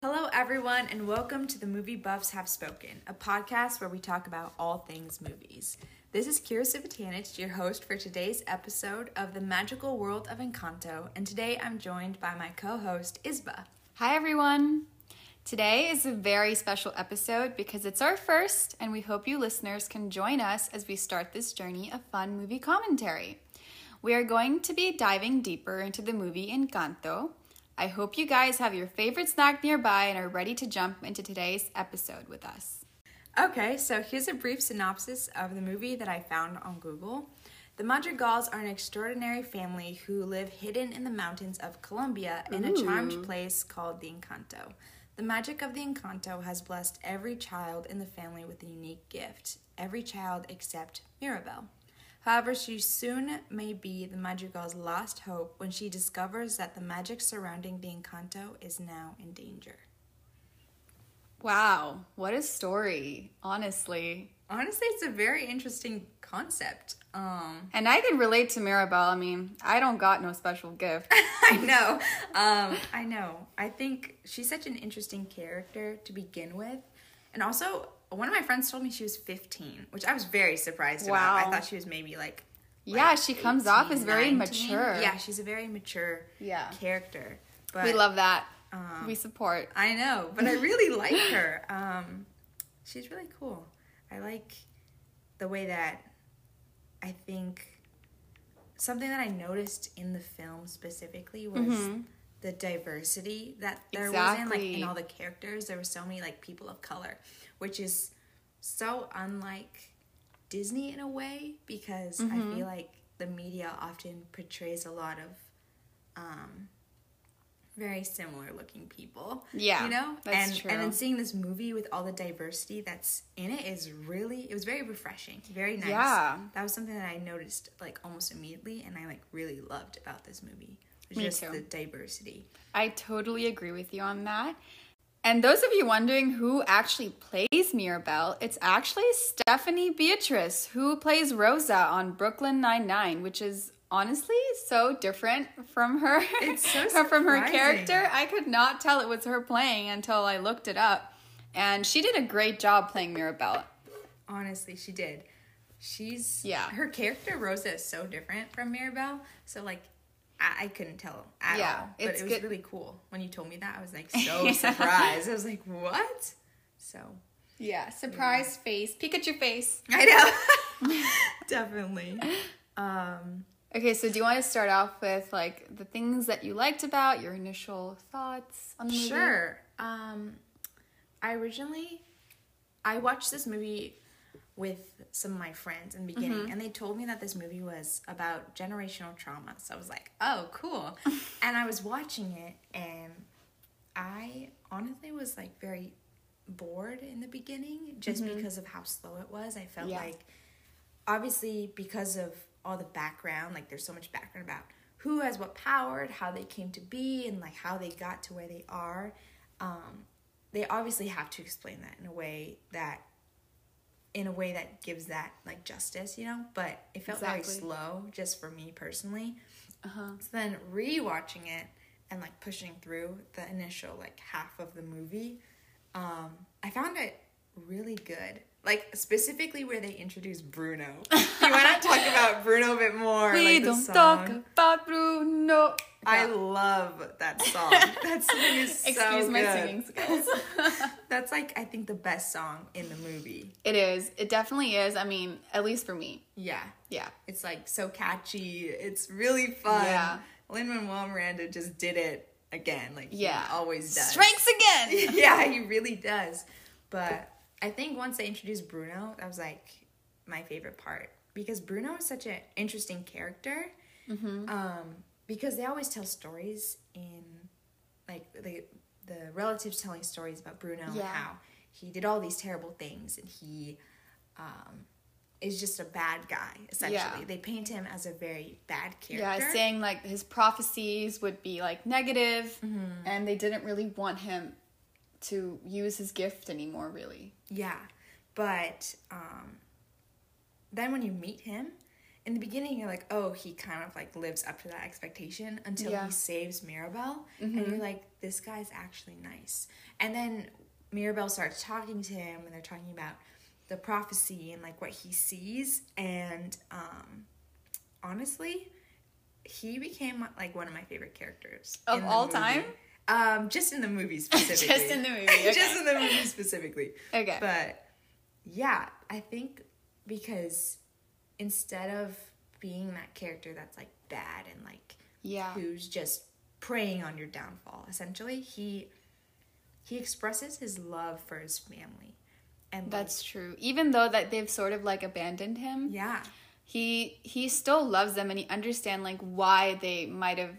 Hello, everyone, and welcome to the Movie Buffs Have Spoken, a podcast where we talk about all things movies. This is Kyra Sivatanich, your host for today's episode of The Magical World of Encanto, and today I'm joined by my co host, Issbah. Hi, everyone. Today is a very special episode because it's our first, and we hope you listeners can join us as we start this journey of fun movie commentary. We are going to be diving deeper into the movie Encanto. I hope you guys have your favorite snack nearby and are ready to jump into today's episode with us. Okay, so here's a brief synopsis of the movie that I found on Google. The Madrigals are an extraordinary family who live hidden in the mountains of Colombia in a charmed place called the Encanto. The magic of the Encanto has blessed every child in the family with a unique gift, every child except Mirabel. However, she soon may be the Madrigal's last hope when she discovers that the magic surrounding the Encanto is now in danger. Wow, what a story, honestly. Honestly, it's a very interesting concept. Um, And I can relate to Mirabel. I mean, I don't got no special gift. I know. Um, I know. I think she's such an interesting character to begin with. And also, one of my friends told me she was 15, which I was very surprised about. I thought she was maybe like. Yeah, like she comes off as very 19. mature. Yeah, she's a very mature Yeah. character. But we love that. um, we support. I know, but I really like her. Um, she's really cool. I like the way that I think something that I noticed in the film specifically was the diversity that there was in like in all the characters. There were so many like people of color, which is so unlike Disney in a way because I feel like the media often portrays a lot of um, very similar looking people. Yeah, you know, that's and true. and then seeing this movie with all the diversity that's in it is really it was very refreshing, very nice. Yeah. that was something that I noticed like almost immediately, and I like really loved about this movie. Me just too. the diversity. I totally agree with you on that. And those of you wondering who actually plays Mirabel, it's actually Stephanie Beatrice who plays Rosa on Brooklyn Nine-Nine, which is honestly so different from her. It's so from her character. I could not tell it was her playing until I looked it up. And she did a great job playing Mirabel. Honestly, she did. She's Yeah. Her character Rosa is so different from Mirabel, so like. I, I couldn't tell at Yeah, all, but it was good- really cool. When you told me that, I was like so surprised. I was like, "What?" So Yeah, surprise face, Pikachu face. I know. Definitely. Um, Okay, so do you want to start off with like the things that you liked about your initial thoughts on the movie? sure. Um, I originally I watched this movie with some of my friends in the beginning and they told me that this movie was about generational trauma. So I was like, "Oh, cool." and I was watching it and I honestly was like very bored in the beginning just because of how slow it was. I felt Yeah. like obviously because of all the background like there's so much background about who has what powered how they came to be and like how they got to where they are um, they obviously have to explain that in a way that in a way that gives that like justice you know but it felt very slow just for me personally Uh-huh. so then rewatching it and like pushing through the initial like half of the movie, um, I found it really good. Like specifically where they introduce Bruno. you want to talk about Bruno a bit more? We like don't song? talk about Bruno. I love that song. that song is so Excuse my singing skills. That's like I think the best song in the movie. it is. It definitely is. I mean, at least for me. Yeah. Yeah. It's like so catchy. It's really fun. Yeah. Lin Manuel Miranda just did it again. Like Yeah. he always does. Strengths again. yeah, he really does. But I think once they introduced Bruno, that was like my favorite part because Bruno is such an interesting character. Um, because they always tell stories in like the the relatives telling stories about Bruno and how he did all these terrible things and he um, is just a bad guy essentially. Yeah. They paint him as a very bad character. Yeah, saying like his prophecies would be like negative, Mm-hmm. and they didn't really want him to use his gift anymore, really. Yeah, but um, then when you meet him, in the beginning you're like, oh, he kind of like lives up to that expectation until Yeah. he saves Mirabel, and you're like, this guy's actually nice. And then Mirabel starts talking to him, and they're talking about the prophecy and like what he sees, and um, honestly, he became like one of my favorite characters Of all movie. time? Um, just in the movie specifically. Just in the movie, okay. just in the movie specifically. Okay. But yeah, I think because instead of being that character that's like bad and like Yeah. who's just preying on your downfall, essentially, he he expresses his love for his family. And like, That's true. Even though that they've sort of like abandoned him, yeah. he he still loves them and he understand like why they might have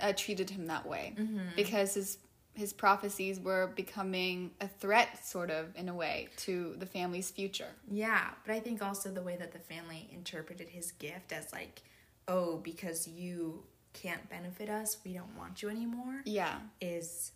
uh, treated him that way. Mm-hmm. Because his his prophecies were becoming a threat sort of in a way to the family's future. Yeah, but I think also the way that the family interpreted his gift as like, oh, because you can't benefit us, we don't want you anymore, yeah. is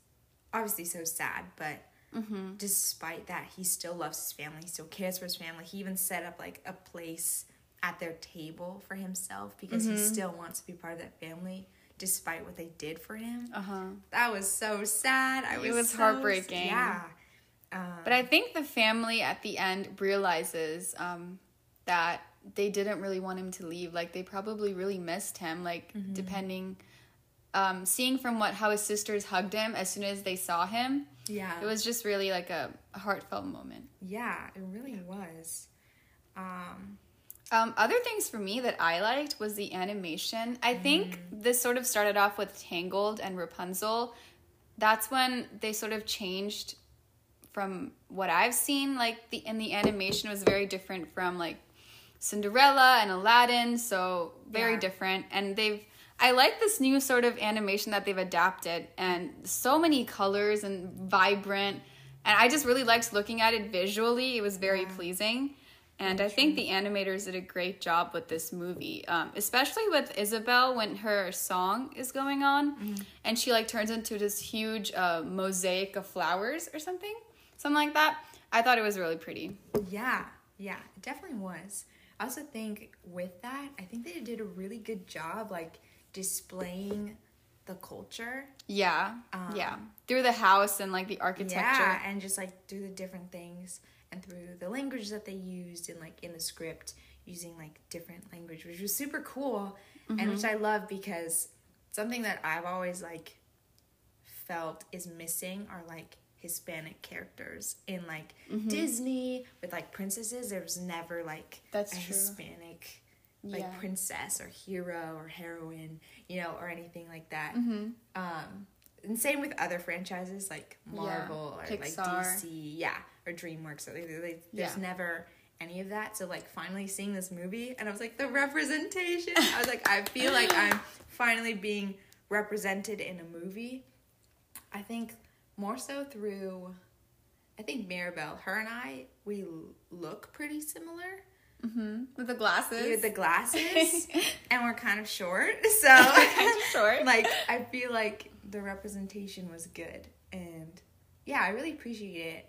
obviously so sad. But mm-hmm. despite that, he still loves his family, he still cares for his family. He even set up like a place at their table for himself because he mm-hmm. still wants to be part of that family despite what they did for him. uh-huh That was so sad. I was, was so- heartbreaking. Yeah. but i think the family at the end realizes um, that they didn't really want him to leave like they probably really missed him like depending um, seeing from what how his sisters hugged him as soon as they saw him Yeah. it was just really like a, a heartfelt moment Yeah, it really was. Um, Um, other things for me that I liked was the animation. I think this sort of started off with Tangled and Rapunzel. That's when they sort of changed from what I've seen. Like the in the animation was very different from like Cinderella and Aladdin, so very Yeah. different. And they've I like this new sort of animation that they've adapted and so many colors and vibrant. And I just really liked looking at it visually. It was very pleasing. And I think the animators did a great job with this movie, um, especially with Isabel when her song is going on, and she like turns into this huge uh, mosaic of flowers or something, something like that. I thought it was really pretty. yeah, yeah, it definitely was. I also think with that, I think they did a really good job, like displaying the culture. Yeah, yeah, through the house and like the architecture. Yeah, and just like through the different things and through the language that they used and like in the script using like different language, which was super cool and which I love because something that I've always like felt is missing are like Hispanic characters in like Disney with like princesses. There was never like That's a true. Hispanic like Yeah. princess or hero or heroine, you know, or anything like that. Mm-hmm. Um, and same with other franchises like Marvel or like DC, yeah, or DreamWorks. So they, they, there's Yeah. never any of that. So like finally seeing this movie, and I was like the representation. I was like, I feel like I'm finally being represented in a movie. I think more so through. I think Mirabel, her and I, we look pretty similar mm-hmm. with the glasses. with the glasses, and we're kind of short. So Kind of short. like I feel like the representation was good, and yeah, I really appreciate it.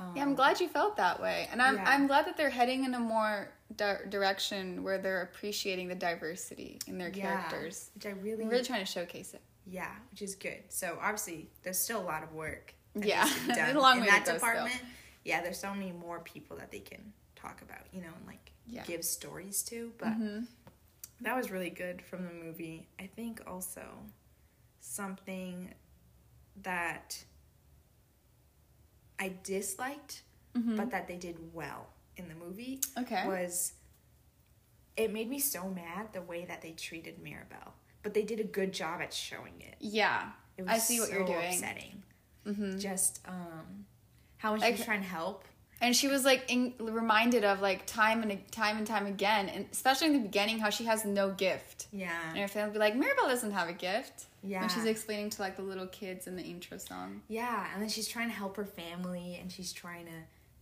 Um, Yeah, I'm glad you felt that way, and I'm Yeah. I'm glad that they're heading in a more di- direction where they're appreciating the diversity in their yeah, characters. which I really, I'm really trying to showcase it. yeah, which is good. So obviously, there's still a lot of work. Yeah. done a long in way to that go still. department. Yeah, there's so many more people that they can talk about, you know, and like Yeah. give stories to. But Mhm. that was really good from the movie. I think also something that I disliked, but that they did well in the movie Okay. was it made me so mad the way that they treated Mirabel. But they did a good job at showing it. Yeah, It was I see what you're so doing. Upsetting. Mm-hmm. Just um, how when she was Like- trying to help. And she was like in, reminded of like time and time and time again, and especially in the beginning, how she has no gift. Yeah. And her family would be like, Mirabel doesn't have a gift. Yeah. When she's explaining to like the little kids in the intro song. Yeah, and then she's trying to help her family and she's trying to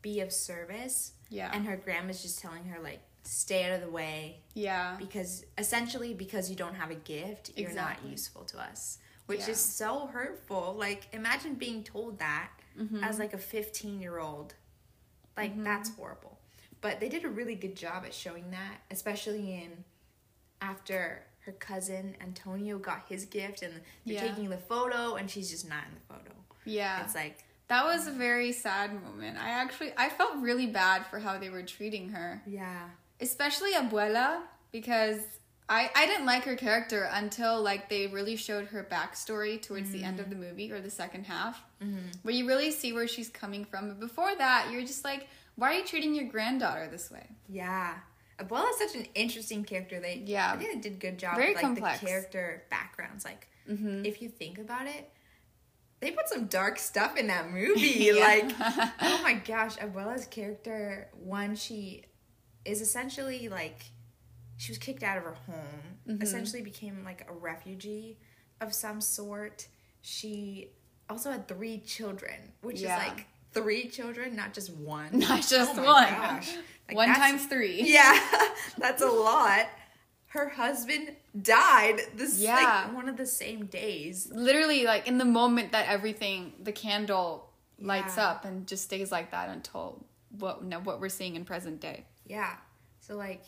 be of service. Yeah. And her grandma's just telling her like stay out of the way Yeah. because essentially because you don't have a gift, you're Exactly. not useful to us. Which Yeah. is so hurtful. Like imagine being told that Mm-hmm. as like a 15-year-old. Like that's mm-hmm. horrible. But they did a really good job at showing that, especially in after her cousin Antonio got his gift and they're Yeah. taking the photo and she's just not in the photo. Yeah. It's like that was a um, very sad moment. I actually I felt really bad for how they were treating her. yeah. Especially Abuela because I, I didn't like her character until like they really showed her backstory towards the end of the movie or the second half, where you really see where she's coming from. But before that, you're just like, why are you treating your granddaughter this way? Yeah. Abuela is such an interesting character. They Yeah. I think they did a good job Very with like complex. Mm-hmm. the character backgrounds. Like if you think about it, they put some dark stuff in that movie. Yeah. Like oh my gosh, Abuela's character, one, she is essentially like she was kicked out of her home, Mm-hmm. essentially became like a refugee of some sort. She also had three children, which Yeah. is like three children, not just one. Not just Oh one. gosh. Like, one times three. Yeah, that's a lot. Her husband died this Yeah. like one of the same days. Literally, like in the moment that everything, the candle lights Yeah. up and just stays like that until what what we're seeing in present day. Yeah. So like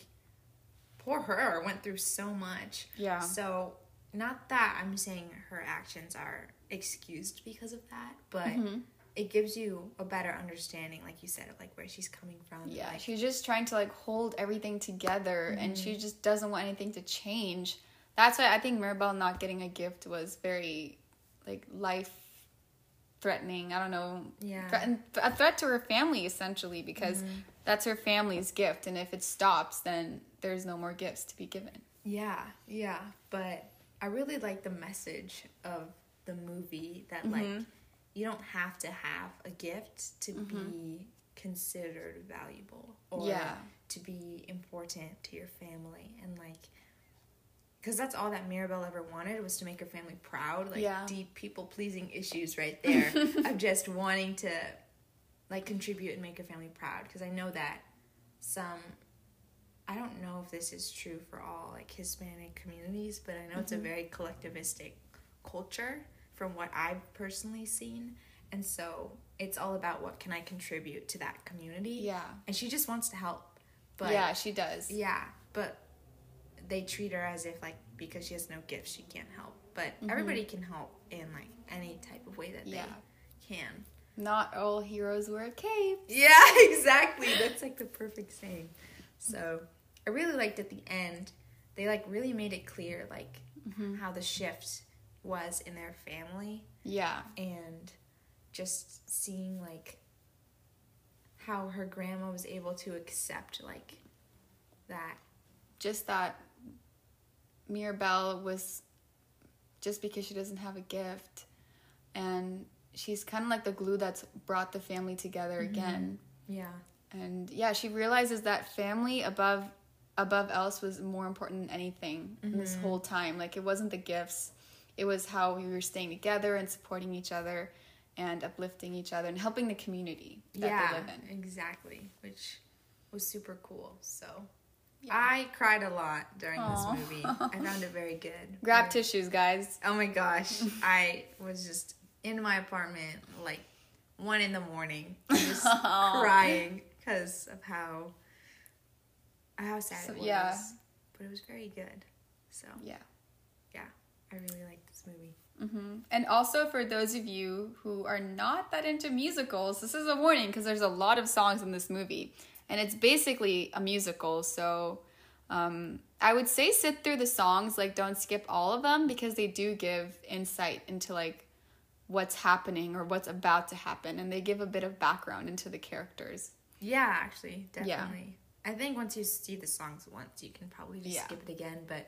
poor her went through so much. Yeah. So not that I'm saying her actions are excused because of that, but Mm-hmm. it gives you a better understanding, like you said, of like where she's coming from. Yeah, Like, she's just trying to like hold everything together and she Mm-hmm. just doesn't want anything to change. That's why I think Mirabel not getting a gift was very like life threatening. I don't know. Yeah. Threaten, a threat to her family essentially because Mm-hmm. that's her family's gift and if it stops then there's no more gifts to be given. Yeah, yeah. But I really like the message of the movie that Mm-hmm. like you don't have to have a gift to be considered valuable or Yeah. to be important to your family and like because that's all that Mirabel ever wanted was to make her family proud like Yeah. deep people pleasing issues right there of just wanting to like contribute and make her family proud because I know that some I don't know if this is true for all like Hispanic communities, but I know it's a mm-hmm. very collectivistic culture from what I've personally seen. And so it's all about what can I contribute to that community. Yeah. And she just wants to help. But yeah, she does. yeah, but they treat her as if like because she has no gifts she can't help. But mm-hmm. everybody can help in like any type of way that Yeah. they can. Not all heroes wear capes. Yeah, exactly. That's like the perfect saying. So I really liked at the end, they like really made it clear like mm-hmm. how the shift was in their family Yeah. and just seeing like how her grandma was able to accept like that. just that Mirabel was just because she doesn't have a gift and she's kind of like the glue that's brought the family together mm-hmm. again. Yeah. and yeah she realizes that family above above else was more important than anything in this mm-hmm. whole time. Like it wasn't the gifts. It was how we were staying together and supporting each other and uplifting each other and helping the community that yeah, they live in. exactly, which was super cool. So Yeah. I cried a lot during Aw. this movie. I found it very good. grab Very- tissues guys Oh my gosh. I was just in my apartment like one in the morning, just crying because of how how sad So- it was. yeah. But it was very good. So yeah yeah, I really liked this movie. hmm And also for those of you who are not that into musicals, this is a warning because there's a lot of songs in this movie, and it's basically a musical. So um, I would say sit through the songs, like don't skip all of them because they do give insight into like what's happening or what's about to happen, and they give a bit of background into the characters. Yeah, actually, definitely. Yeah. I think once you see the songs once, you can probably just Yeah. skip it again. But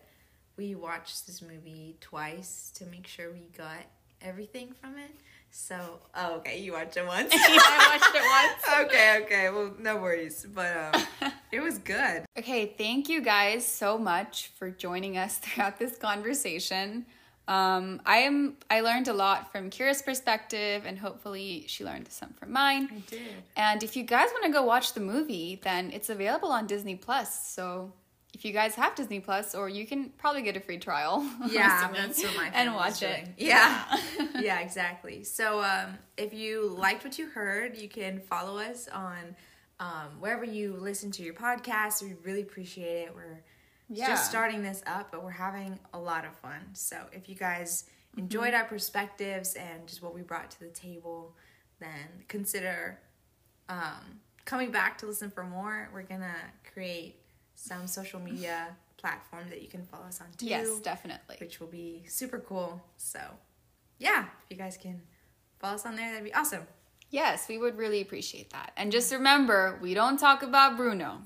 we watched this movie twice to make sure we got everything from it. So, oh, okay, you watched it once. I watched it once. okay, okay. Well, no worries. But um, it was good. Okay, thank you guys so much for joining us throughout this conversation. Um, I am I learned a lot from Kyra's perspective, and hopefully she learned some from mine. I did. And if you guys want to go watch the movie, then it's available on Disney Plus. So if you guys have Disney Plus, or you can probably get a free trial. Yeah, that's what my and watch it. doing. Yeah. yeah, exactly. So um, if you liked what you heard, you can follow us on um, wherever you listen to your podcast. We really appreciate it. We're Yeah. just starting this up, but we're having a lot of fun. So if you guys enjoyed our perspectives and just what we brought to the table, then consider um, coming back to listen for more. We're gonna create some social media platform that you can follow us on too Yes, definitely. which will be super cool. So, yeah, if you guys can follow us on there, that'd be awesome. Yes, we would really appreciate that. And just remember, we don't talk about Bruno.